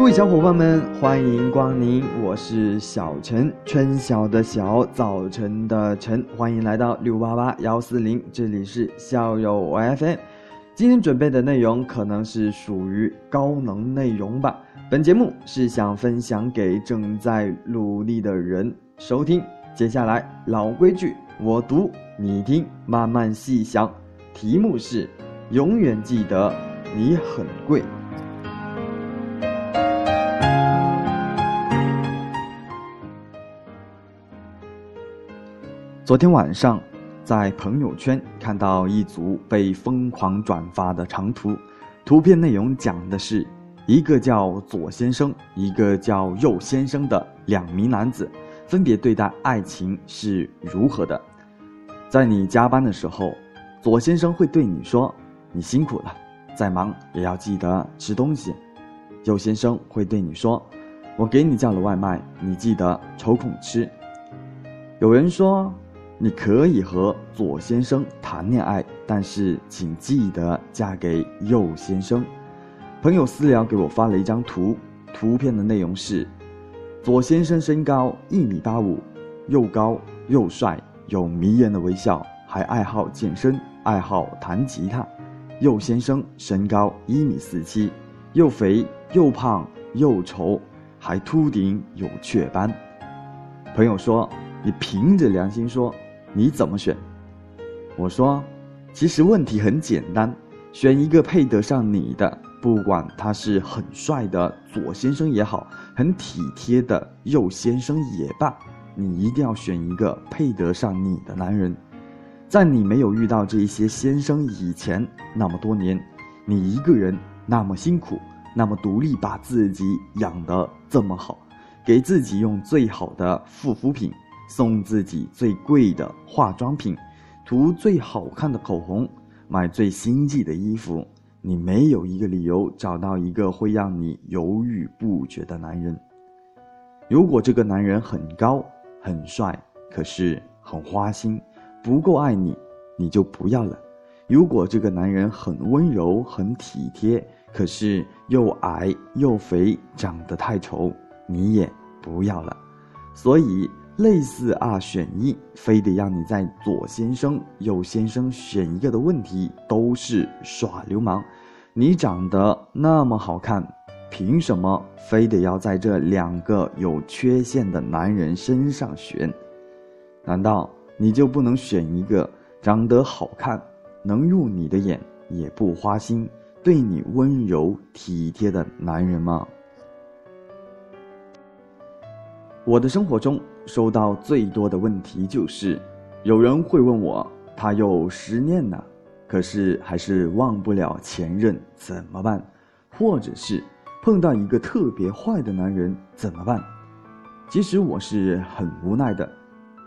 各位小伙伴们，欢迎光临，我是小陈，春晓的晓，早晨的晨，欢迎来到六八八幺四零，这里是校友 FM。今天准备的内容可能是属于高能内容吧。本节目是想分享给正在努力的人收听。接下来老规矩，我读你听，慢慢细想。题目是：永远记得你很贵。昨天晚上，在朋友圈看到一组被疯狂转发的长图，图片内容讲的是一个叫左先生，一个叫右先生的两名男子，分别对待爱情是如何的。在你加班的时候，左先生会对你说：“你辛苦了，再忙也要记得吃东西。”右先生会对你说：“我给你叫了外卖，你记得抽空吃。”有人说。你可以和左先生谈恋爱，但是请记得嫁给右先生。朋友私聊给我发了一张图，图片的内容是：左先生身高一米八五，又高又帅，有迷人的微笑，还爱好健身，爱好弹吉他；右先生身高一米四七，又肥又胖又丑，还秃顶有雀斑。朋友说：“你凭着良心说。”你怎么选？我说，其实问题很简单，选一个配得上你的，不管他是很帅的左先生也好，很体贴的右先生也罢，你一定要选一个配得上你的男人。在你没有遇到这些先生以前，那么多年，你一个人那么辛苦，那么独立，把自己养得这么好，给自己用最好的护肤品。送自己最贵的化妆品，涂最好看的口红，买最心计的衣服，你没有一个理由找到一个会让你犹豫不决的男人。如果这个男人很高很帅，可是很花心，不够爱你，你就不要了。如果这个男人很温柔很体贴，可是又矮又肥，长得太丑，你也不要了。所以。类似二选一，非得让你在左先生、右先生选一个的问题，都是耍流氓。你长得那么好看，凭什么非得要在这两个有缺陷的男人身上选？难道你就不能选一个长得好看、能入你的眼、也不花心、对你温柔体贴的男人吗？我的生活中收到最多的问题就是，有人会问我，他又失恋了，可是还是忘不了前任，怎么办？或者是碰到一个特别坏的男人，怎么办？其实我是很无奈的，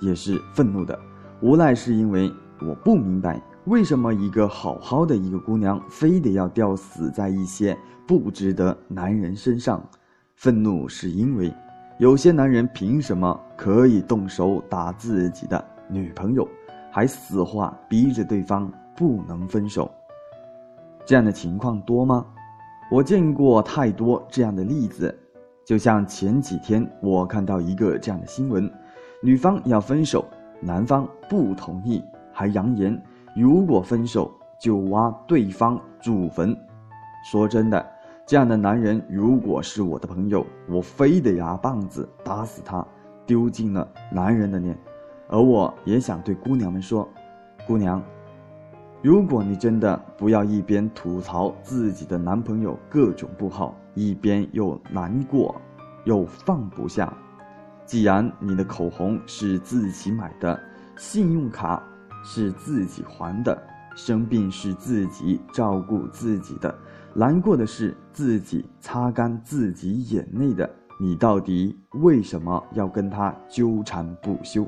也是愤怒的。无奈是因为我不明白，为什么一个好好的一个姑娘，非得要吊死在一些不值得男人身上？愤怒是因为。有些男人凭什么可以动手打自己的女朋友，还死话逼着对方不能分手？这样的情况多吗？我见过太多这样的例子。就像前几天我看到一个这样的新闻：女方要分手，男方不同意，还扬言如果分手就挖对方祖坟。说真的。这样的男人，如果是我的朋友，我非得拿棒子打死他，丢尽了男人的脸。而我也想对姑娘们说：姑娘，如果你真的不要一边吐槽自己的男朋友各种不好，一边又难过，又放不下。既然你的口红是自己买的，信用卡是自己还的，生病是自己照顾自己的。难过的是自己擦干自己眼泪的你，到底为什么要跟他纠缠不休？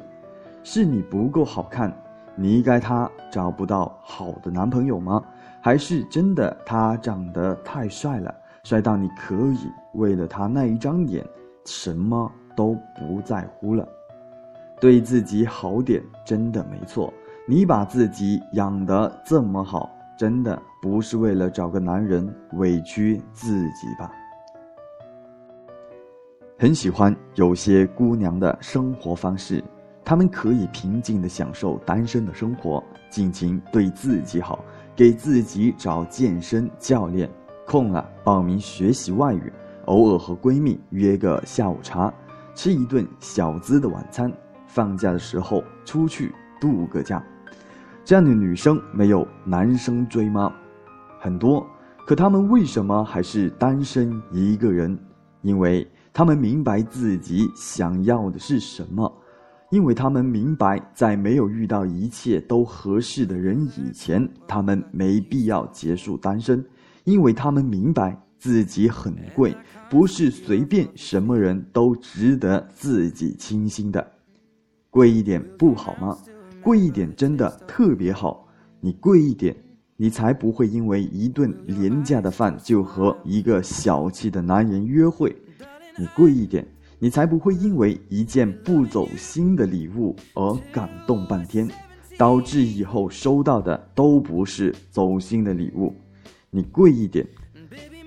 是你不够好看，离开他找不到好的男朋友吗？还是真的他长得太帅了，帅到你可以为了他那一张脸，什么都不在乎了？对自己好点真的没错，你把自己养得这么好。真的不是为了找个男人委屈自己吧？很喜欢有些姑娘的生活方式，她们可以平静的享受单身的生活，尽情对自己好，给自己找健身教练，空了报名学习外语，偶尔和闺蜜约个下午茶，吃一顿小资的晚餐，放假的时候出去度个假。这样的女生没有男生追吗？很多，可她们为什么还是单身一个人？因为她们明白自己想要的是什么，因为她们明白，在没有遇到一切都合适的人以前，她们没必要结束单身，因为她们明白自己很贵，不是随便什么人都值得自己倾心的，贵一点不好吗？贵一点真的特别好，你贵一点，你才不会因为一顿廉价的饭就和一个小气的男人约会；你贵一点，你才不会因为一件不走心的礼物而感动半天，导致以后收到的都不是走心的礼物。你贵一点。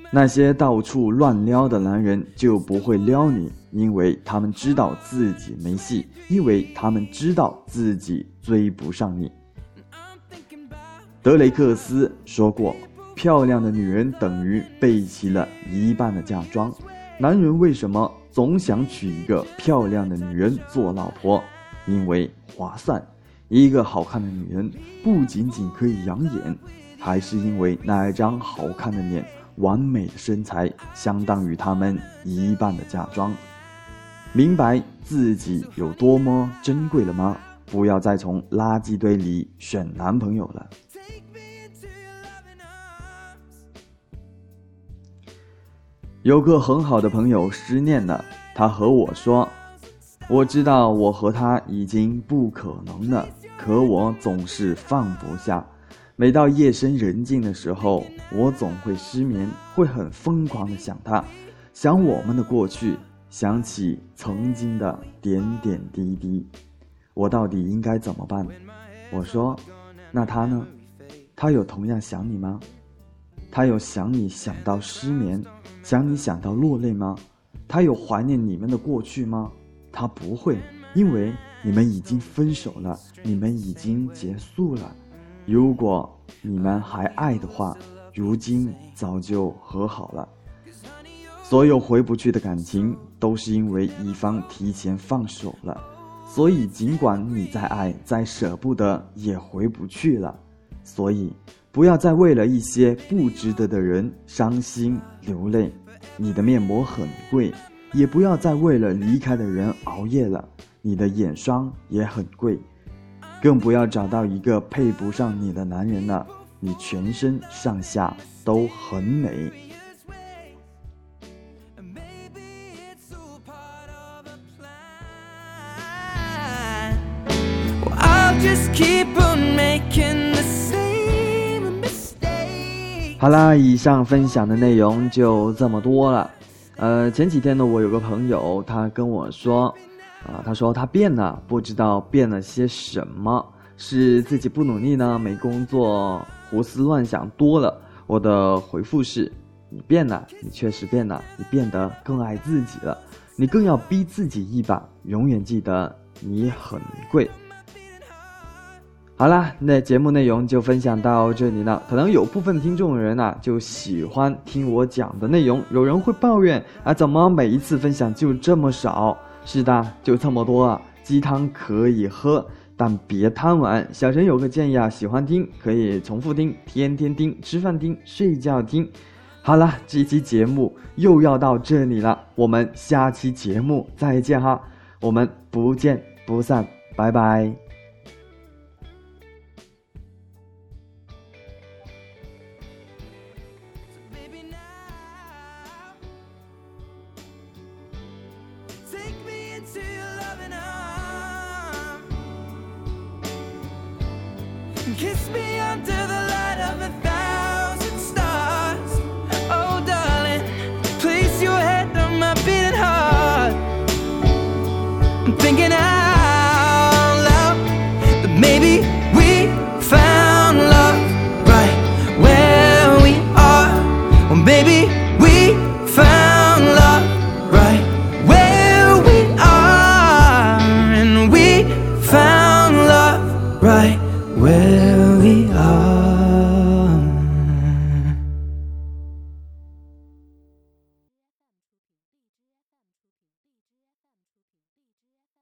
那些到处乱撩的男人就不会撩你，因为他们知道自己没戏，因为他们知道自己追不上你。德雷克斯说过：“漂亮的女人等于备齐了一半的嫁妆。”男人为什么总想娶一个漂亮的女人做老婆？因为划算。一个好看的女人不仅仅可以养眼，还是因为那一张好看的脸。完美的身材相当于他们一半的嫁妆，明白自己有多么珍贵了吗？不要再从垃圾堆里选男朋友了。有个很好的朋友失恋了，他和我说：“我知道我和他已经不可能了，可我总是放不下。”每到夜深人静的时候，我总会失眠，会很疯狂的想他，想我们的过去，想起曾经的点点滴滴。我到底应该怎么办？我说，那他呢？他有同样想你吗？他有想你想到失眠，想你想到落泪吗？他有怀念你们的过去吗？他不会，因为你们已经分手了，你们已经结束了。如果你们还爱的话，如今早就和好了。所有回不去的感情，都是因为一方提前放手了。所以，尽管你再爱、再舍不得，也回不去了。所以，不要再为了一些不值得的人伤心流泪。你的面膜很贵，也不要再为了离开的人熬夜了。你的眼霜也很贵。更不要找到一个配不上你的男人了，你全身上下都很美。好啦，以上分享的内容就这么多了。呃，前几天呢，我有个朋友，他跟我说。啊，他说他变了，不知道变了些什么，是自己不努力呢，没工作，胡思乱想多了。我的回复是：你变了，你确实变了，你变得更爱自己了，你更要逼自己一把，永远记得你很贵。好啦，那节目内容就分享到这里了。可能有部分听众人呢，就喜欢听我讲的内容，有人会抱怨啊，怎么每一次分享就这么少？是的，就这么多啊！鸡汤可以喝，但别贪玩。小陈有个建议啊，喜欢听可以重复听，天天听，吃饭听，睡觉听。好了，这期节目又要到这里了，我们下期节目再见哈，我们不见不散，拜拜。